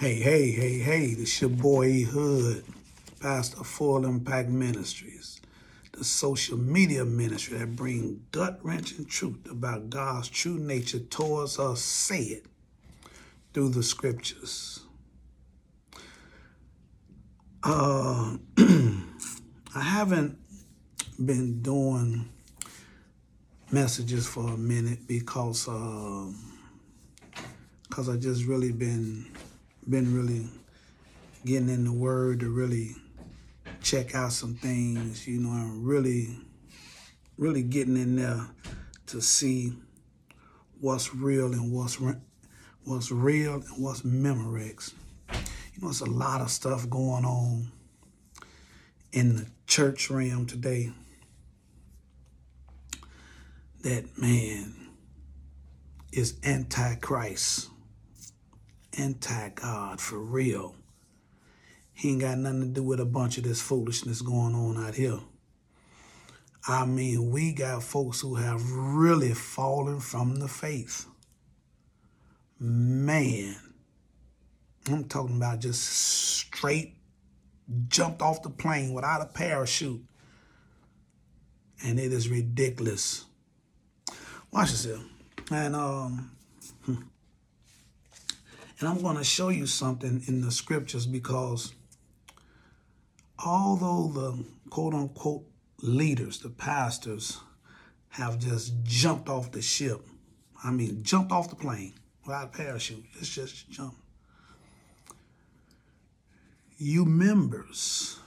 Hey, hey, hey, hey, this is your boy. Hood, Pastor Full Impact Ministries, the social media ministry that bring gut-wrenching truth about God's true nature towards us, say it, through the scriptures. Uh, I haven't been doing messages for a minute because uh, cause I just really been been really getting in the word to really check out some things, you know, and really, really getting in there to see what's real and what's what's real and what's Memorex. You know, it's a lot of stuff going on in the church realm today that man is antichrist anti-God for real. He ain't got nothing to do with a bunch of this foolishness going on out here. I mean, we got folks who have really fallen from the faith. Man, I'm talking about just straight jumped off the plane without a parachute. And it is ridiculous. Watch this here. And um, hmm. And I'm going to show you something in the scriptures because although the quote unquote leaders, the pastors, have just jumped off the ship, I mean, jumped off the plane without a parachute, it's just jump. You members,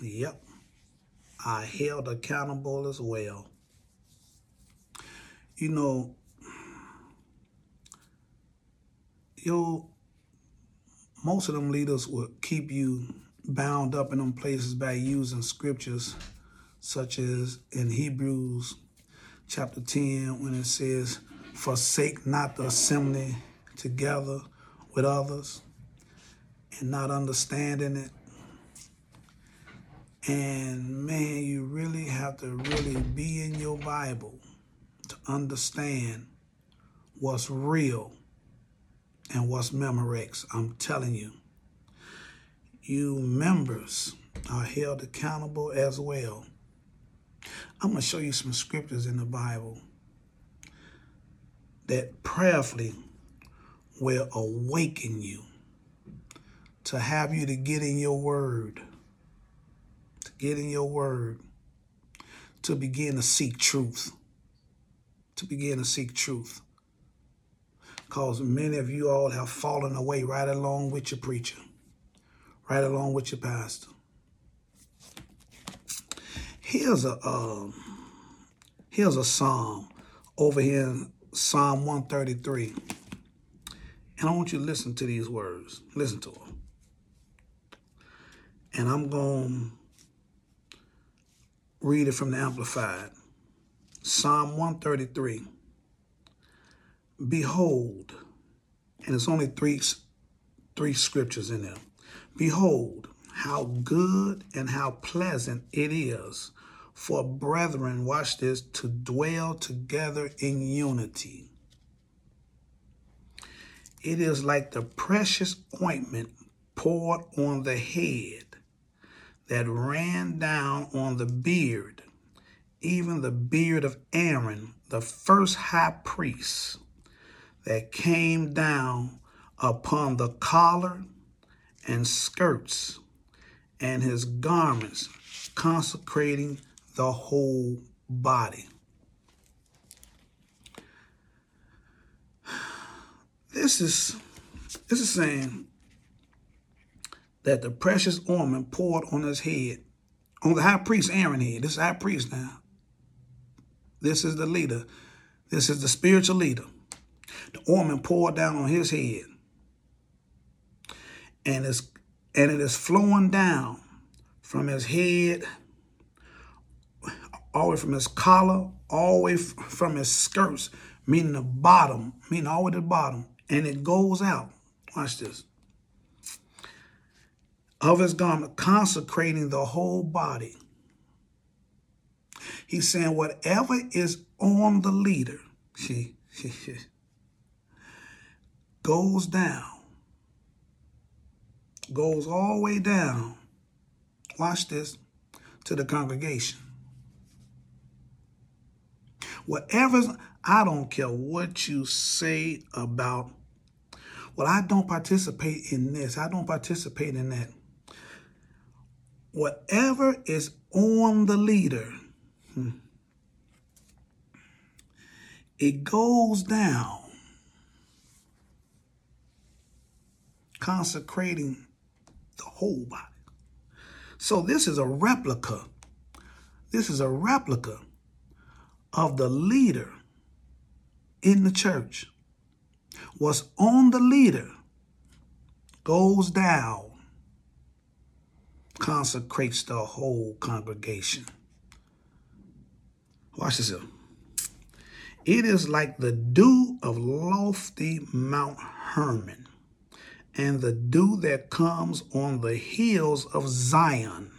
yep, are held accountable as well. You know, yo, most of them leaders will keep you bound up in them places by using scriptures such as in Hebrews chapter 10 when it says, forsake not the assembly together with others and not understanding it. And man, you really have to really be in your Bible to understand what's real and what's Memorex. I'm telling you, you members are held accountable as well. I'm going to show you some scriptures in the Bible that prayerfully will awaken you to have you to get in your word, to get in your word, to begin to seek truth, to begin to seek truth because many of you all have fallen away right along with your preacher, right along with your pastor. Here's a um, here's a psalm over here in Psalm 133. And I want you to listen to these words. Listen to them. And I'm going to read it from the Amplified. Psalm 133. Behold, and it's only three, three scriptures in there. Behold, how good and how pleasant it is for brethren, watch this, to dwell together in unity. It is like the precious ointment poured on the head that ran down on the beard, even the beard of Aaron, the first high priest that came down upon the collar and skirts and his garments, consecrating the whole body. This is this is saying that the precious ointment poured on his head, on the high priest Aaron head. This is high priest now. This is the leader. This is the spiritual leader the ointment poured down on his head. And, it's, and it is flowing down from his head, all the way from his collar, all the way from his skirts, meaning the bottom, meaning all the way to the bottom. And it goes out. Watch this. Of his garment, consecrating the whole body. He's saying whatever is on the leader, see, goes down goes all the way down. Watch this to the congregation. Whatever, I don't care what you say about, well, I don't participate in this, I don't participate in that. Whatever is on the leader, hmm, it goes down, consecrating the whole body. So this is a replica. This is a replica of the leader in the church. What's on the leader goes down, consecrates the whole congregation. Watch this. It is like the dew of lofty Mount Hermon and the dew that comes on the hills of Zion.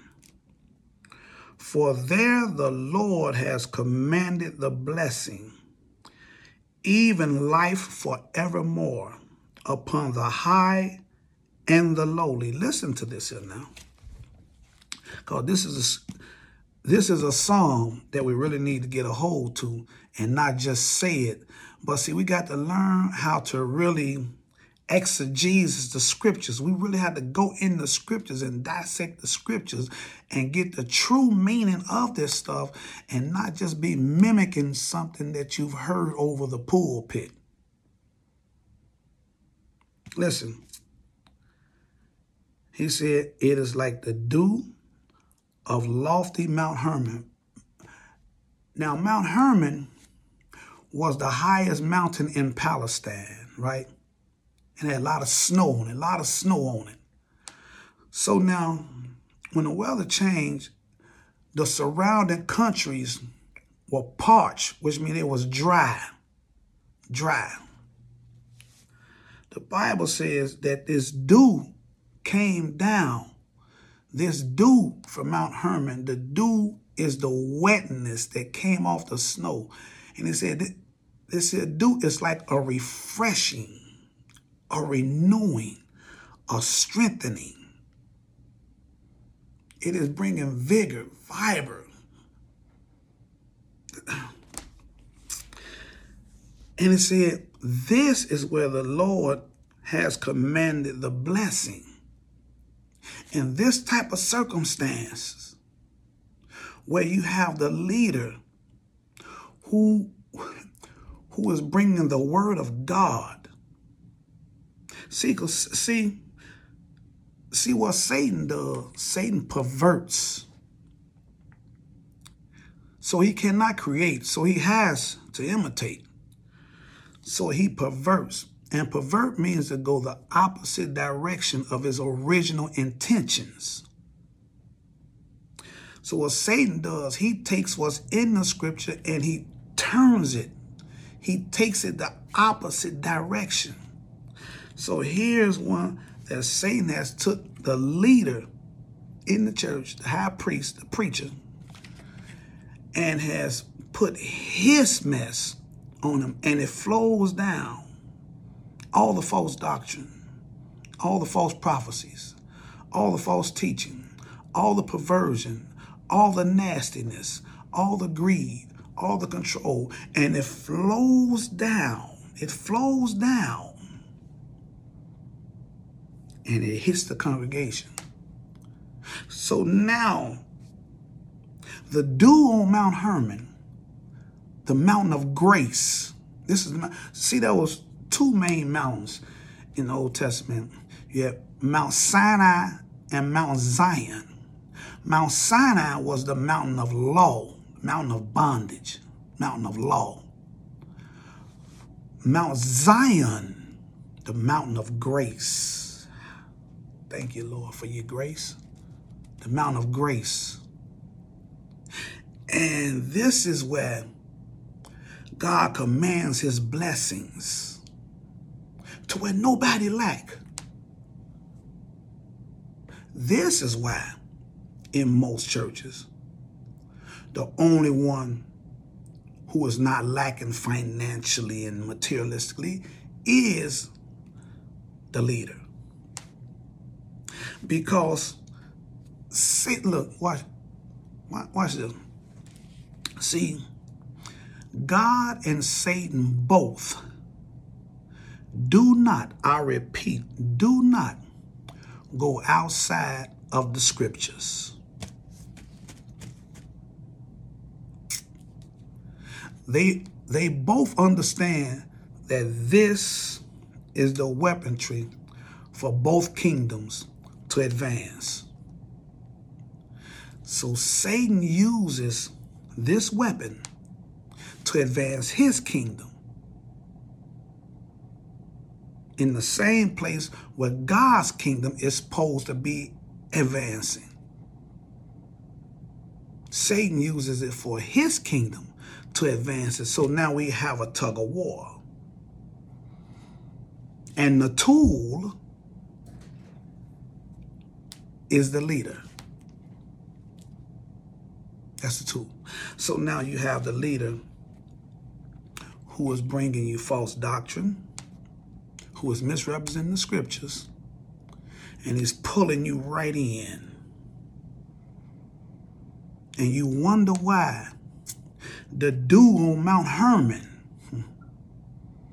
For there the Lord has commanded the blessing, even life forevermore, upon the high and the lowly. Listen to this here now. Because this is a, this is a psalm that we really need to get a hold to and not just say it. But see, we got to learn how to really exegesis the scriptures. We really have to go in the scriptures and dissect the scriptures and get the true meaning of this stuff and not just be mimicking something that you've heard over the pulpit. Listen, he said, it is like the dew of lofty Mount Hermon. Now, Mount Hermon was the highest mountain in Palestine, right? And had a lot of snow on it, a lot of snow on it. So now, when the weather changed, the surrounding countries were parched, which means it was dry, dry. The Bible says that this dew came down. This dew from Mount Hermon, the dew is the wetness that came off the snow. And it said, this said dew is like a refreshing a renewing, a strengthening. It is bringing vigor, fiber. And it said, This is where the Lord has commanded the blessing. In this type of circumstances, where you have the leader who, who is bringing the word of God See, see, see what Satan does. Satan perverts. So he cannot create. So he has to imitate. So he perverts. And pervert means to go the opposite direction of his original intentions. So what Satan does, he takes what's in the scripture and he turns it. He takes it the opposite direction. So here's one that Satan has took the leader in the church, the high priest, the preacher, and has put his mess on him, and it flows down all the false doctrine, all the false prophecies, all the false teaching, all the perversion, all the nastiness, all the greed, all the control, and it flows down. It flows down and it hits the congregation. So now, the dew on Mount Hermon, the mountain of grace. This is see there was two main mountains in the Old Testament. You have Mount Sinai and Mount Zion. Mount Sinai was the mountain of law, mountain of bondage, mountain of law. Mount Zion, the mountain of grace. Thank you, Lord, for your grace, the mountain of grace. And this is where God commands his blessings to where nobody lack. This is why in most churches, the only one who is not lacking financially and materialistically is the leader. Because, see, look, watch, watch this. See, God and Satan both do not, I repeat, do not go outside of the scriptures. They they both understand that this is the weaponry for both kingdoms to advance. So Satan uses this weapon to advance his kingdom in the same place where God's kingdom is supposed to be advancing. Satan uses it for his kingdom to advance it. So now we have a tug of war. And the tool is the leader. That's the tool. So now you have the leader who is bringing you false doctrine, who is misrepresenting the scriptures, and is pulling you right in. And you wonder why the dew on Mount Hermon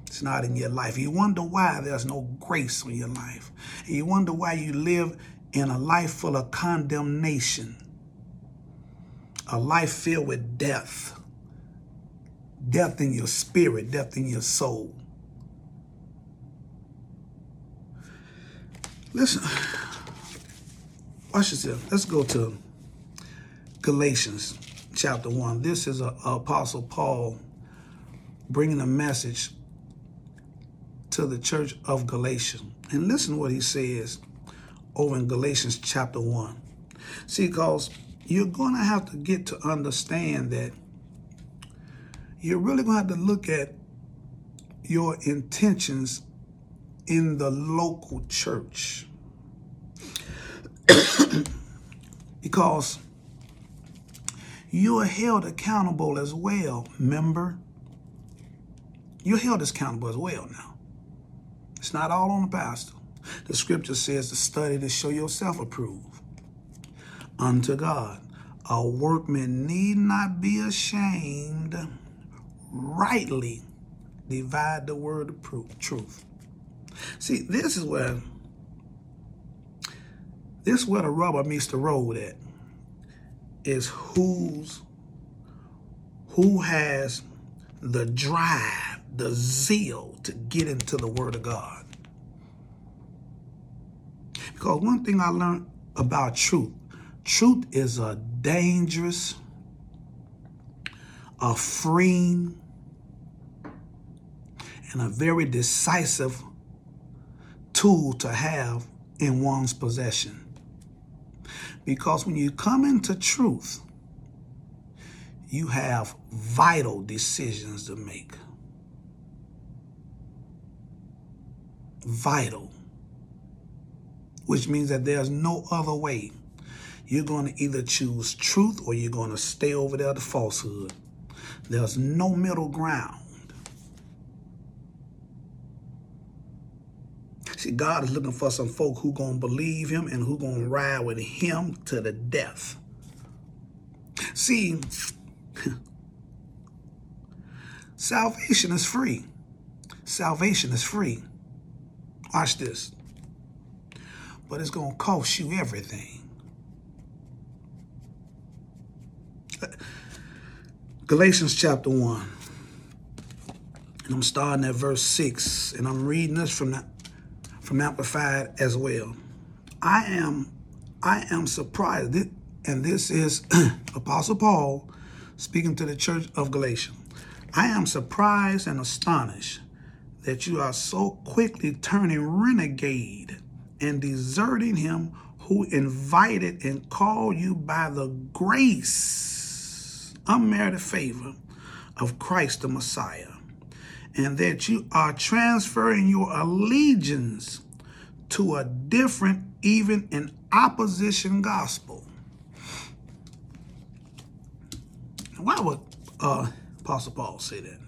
it's not in your life. You wonder why there's no grace in your life. And you wonder why you live in a life full of condemnation, a life filled with death, death in your spirit, death in your soul. Listen, watch this. Let's go to Galatians chapter 1. This is a, a Apostle Paul bringing a message to the church of Galatia. And listen what he says over in Galatians chapter 1. See, because you're going to have to get to understand that you're really going to have to look at your intentions in the local church. because you are held accountable as well, member. You're held accountable as well now. It's not all on the pastor. The scripture says to study to show yourself approved unto God. A workman need not be ashamed, rightly divide the word of truth. See, this is where this is where the rubber meets the road at. Is who's who has the drive, the zeal to get into the word of God. Because one thing I learned about truth, truth is a dangerous, a freeing, and a very decisive tool to have in one's possession. Because when you come into truth, you have vital decisions to make. Vital. Which means that there's no other way. You're going to either choose truth or you're going to stay over there to falsehood. There's no middle ground. See, God is looking for some folk who gonna believe him and who gonna ride with him to the death. See, salvation is free. Salvation is free. Watch this. But it's gonna cost you everything. Galatians chapter 1. And I'm starting at verse 6, and I'm reading this from the from Amplified as well. I am I am surprised, and this is Apostle Paul speaking to the church of Galatia. I am surprised and astonished that you are so quickly turning renegade and deserting him who invited and called you by the grace, unmerited favor of Christ the Messiah and that you are transferring your allegiance to a different, even an opposition gospel. Why would uh, Apostle Paul say that?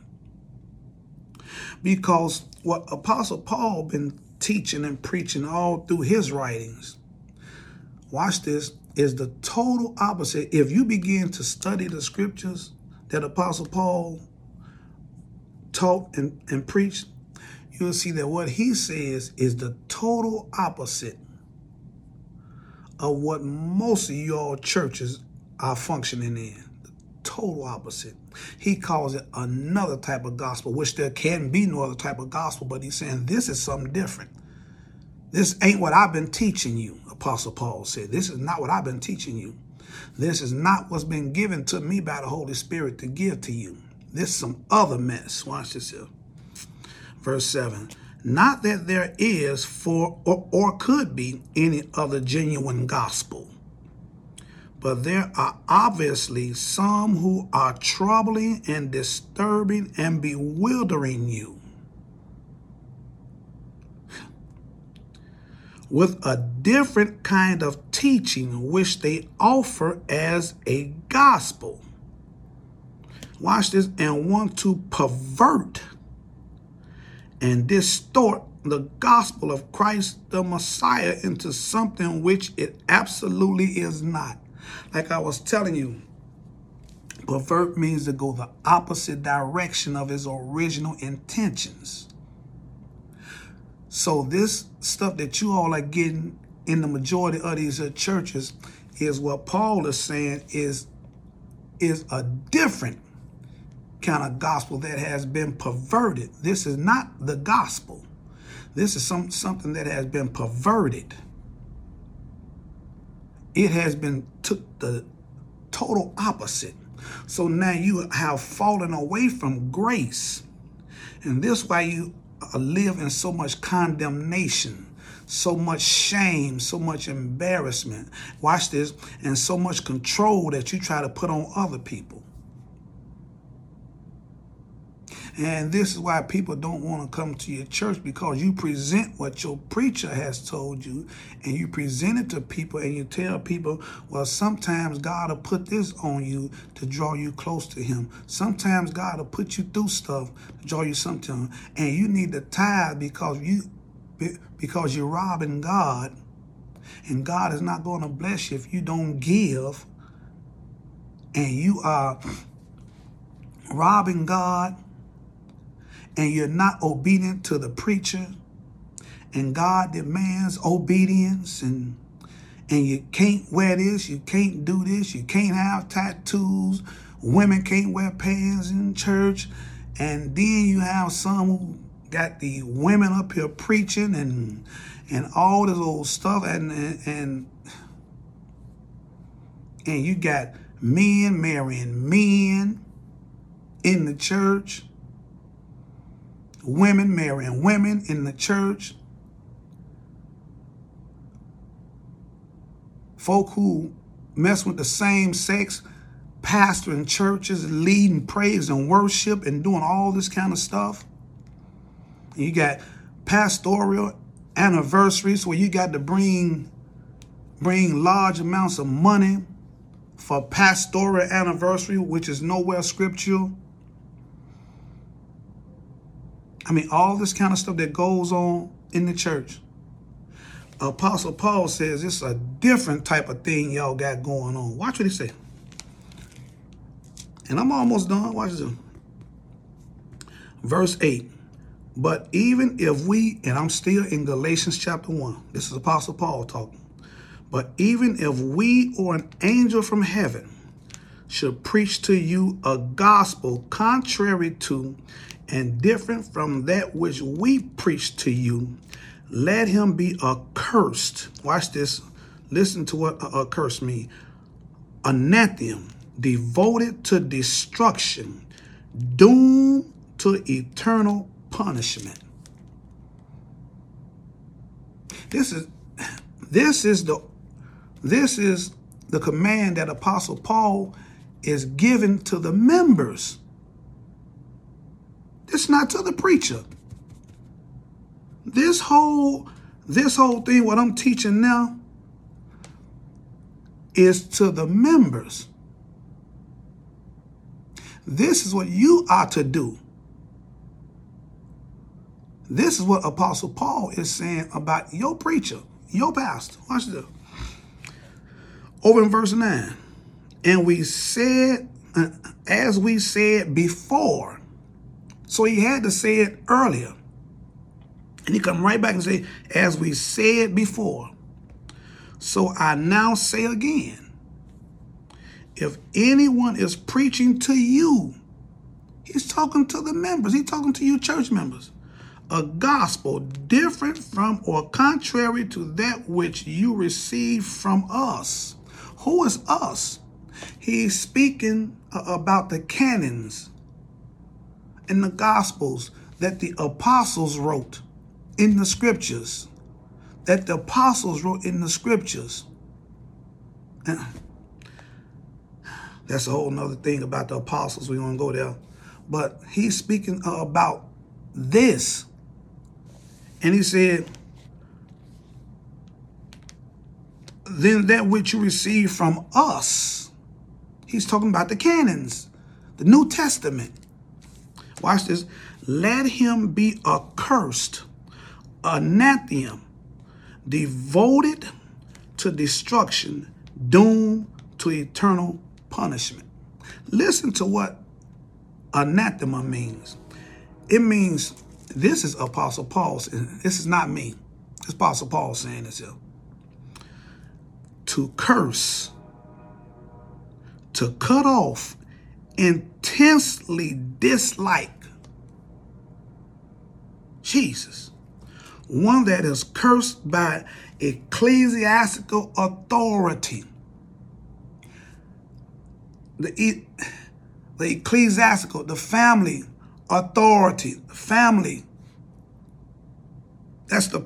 Because what Apostle Paul been teaching and preaching all through his writings, watch this, is the total opposite. If you begin to study the scriptures that Apostle Paul taught and, and preached, you'll see that what he says is the total opposite of what most of your churches are functioning in. The total opposite. He calls it another type of gospel, which there can be no other type of gospel, but he's saying this is something different. This ain't what I've been teaching you, Apostle Paul said. This is not what I've been teaching you. This is not what's been given to me by the Holy Spirit to give to you. This is some other mess. Watch this here. Verse 7. Not that there is for or, or could be any other genuine gospel, but there are obviously some who are troubling and disturbing and bewildering you with a different kind of teaching which they offer as a gospel. Watch this and want to pervert and distort the gospel of Christ the Messiah into something which it absolutely is not. Like I was telling you, pervert means to go the opposite direction of his original intentions. So this stuff that you all are getting in the majority of these uh, churches is what Paul is saying is is a different kind of gospel that has been perverted. This is not the gospel. This is some something that has been perverted. It has been took the total opposite. So now you have fallen away from grace. And this why you live in so much condemnation, so much shame, so much embarrassment. Watch this, and so much control that you try to put on other people. And this is why people don't want to come to your church because you present what your preacher has told you and you present it to people and you tell people, well, sometimes God will put this on you to draw you close to Him. Sometimes God will put you through stuff to draw you something. And you need to tithe because you because you're robbing God. And God is not going to bless you if you don't give. And you are robbing God and you're not obedient to the preacher and God demands obedience and and you can't wear this, you can't do this, you can't have tattoos, women can't wear pants in church, and then you have some who got the women up here preaching and and all this old stuff and and and, and you got men marrying men in the church women marrying women in the church, folk who mess with the same sex, pastoring churches, leading praise and worship, and doing all this kind of stuff. You got pastoral anniversaries where you got to bring bring large amounts of money for pastoral anniversary, which is nowhere scriptural. I mean, all this kind of stuff that goes on in the church. Apostle Paul says it's a different type of thing y'all got going on. Watch what he say. And I'm almost done. Watch this. Verse 8. But even if we, and I'm still in Galatians chapter 1, this is Apostle Paul talking. But even if we or an angel from heaven should preach to you a gospel contrary to and different from that which we preach to you, let him be accursed. Watch this. Listen to what accursed means. Anathema, devoted to destruction, doomed to eternal punishment. This is this is the this is the command that Apostle Paul is given to the members it's not to the preacher. This whole this whole thing, what I'm teaching now, is to the members. This is what you ought to do. This is what Apostle Paul is saying about your preacher, your pastor. Watch this. Over in verse 9. And we said, uh, as we said before. So he had to say it earlier. And he come right back and say, as we said before. So I now say again, if anyone is preaching to you, he's talking to the members, he's talking to you church members, a gospel different from or contrary to that which you received from us. Who is us? He's speaking about the canons and the gospels that the apostles wrote in the scriptures that the apostles wrote in the scriptures. And that's a whole nother thing about the apostles. We're going to go there. But he's speaking about this. And he said, then that which you receive from us. He's talking about the canons, the New Testament. Watch this. Let him be accursed anathema, devoted to destruction, doomed to eternal punishment. Listen to what anathema means. It means this is Apostle Paul. This is not me. It's Apostle Paul saying this here. To curse, to cut off, intensely dislike. Jesus one that is cursed by ecclesiastical authority. The, the ecclesiastical, the family authority, family. That's the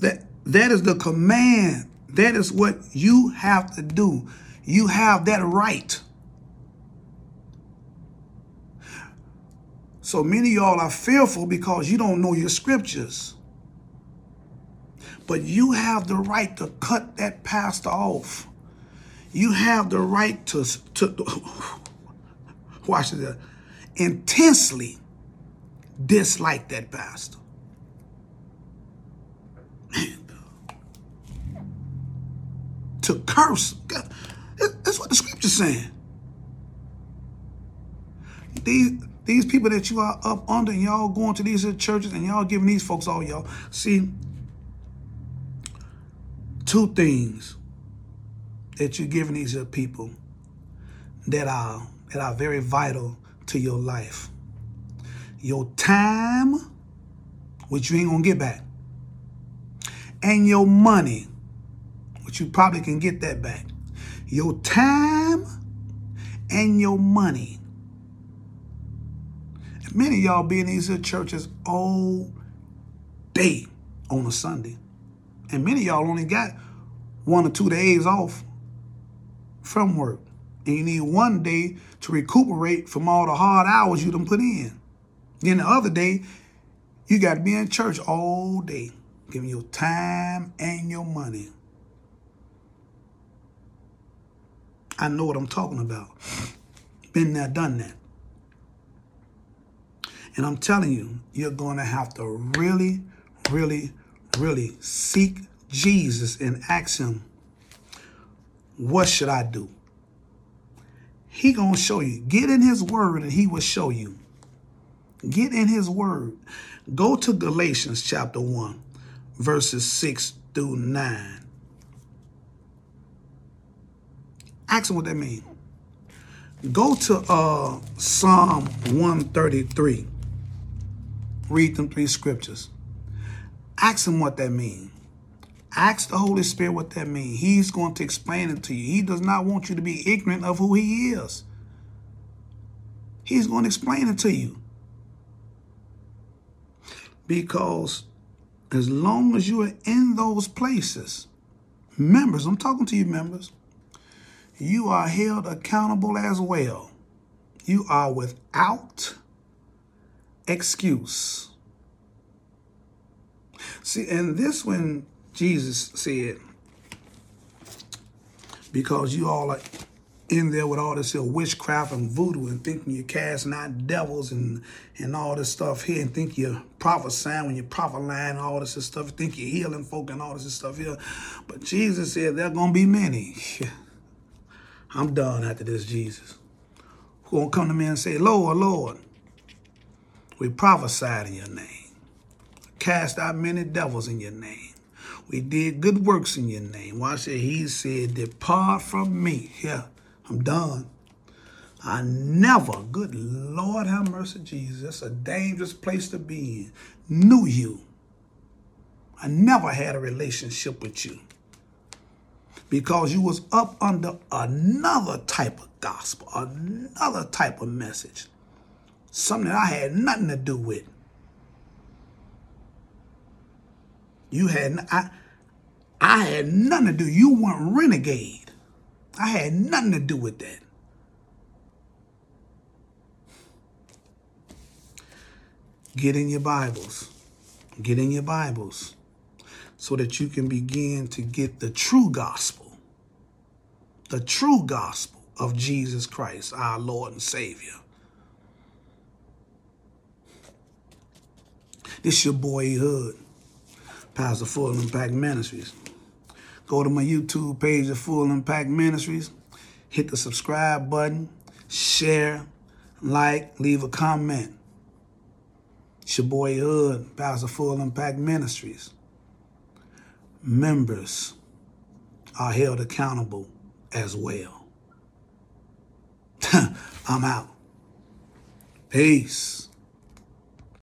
that that is the command. That is what you have to do. You have that right. So many y'all are fearful because you don't know your scriptures. But you have the right to cut that pastor off. You have the right to, to watch this, intensely dislike that pastor. To curse. That's what the scripture's saying. These these people that you are up under and y'all going to these churches and y'all giving these folks all y'all. See, two things that you're giving these people that are that are very vital to your life. Your time, which you ain't gonna get back, and your money, which you probably can get that back. Your time and your money. Many y'all be in these churches all day on a Sunday. And many y'all only got one or two days off from work. And you need one day to recuperate from all the hard hours you done put in. Then the other day, you got to be in church all day, giving your time and your money. I know what I'm talking about. Been there, done that. And I'm telling you, you're going to have to really, really, really seek Jesus and ask him, what should I do? He gonna show you. Get in his word and he will show you. Get in his word. Go to Galatians chapter 1, verses 6 through 9. Ask him what that means. Go to uh, Psalm 133. Read them three scriptures. Ask him what that means. Ask the Holy Spirit what that means. He's going to explain it to you. He does not want you to be ignorant of who he is. He's going to explain it to you. Because as long as you are in those places, members, I'm talking to you, members, you are held accountable as well. You are without excuse. See, and this when Jesus said, because you all are in there with all this here witchcraft and voodoo and thinking you're casting out devils and and all this stuff here and think you're prophesying when you're prophesying all this stuff, think you're healing folk and all this stuff here. But Jesus said there are gonna be many. I'm done after this, Jesus. Who gonna come to me and say, Lord, Lord, we prophesied in your name, cast out many devils in your name. We did good works in your name. Watch it. He said, Depart from me. Yeah. I'm done. I never, good Lord have mercy, Jesus, that's a dangerous place to be in, knew you. I never had a relationship with you because you was up under another type of gospel, another type of message, something that I had nothing to do with. You had, I, I had nothing to do. You weren't renegade. I had nothing to do with that. Get in your Bibles. Get in your Bibles so that you can begin to get the true gospel, the true gospel of Jesus Christ, our Lord and Savior. This your boy Hood, Pastor Full Impact Ministries. Go to my YouTube page of Full Impact Ministries. Hit the subscribe button, share, like, leave a comment. It's your boy Hood, Pastor Full Impact Ministries. Members are held accountable as well. I'm out. Peace.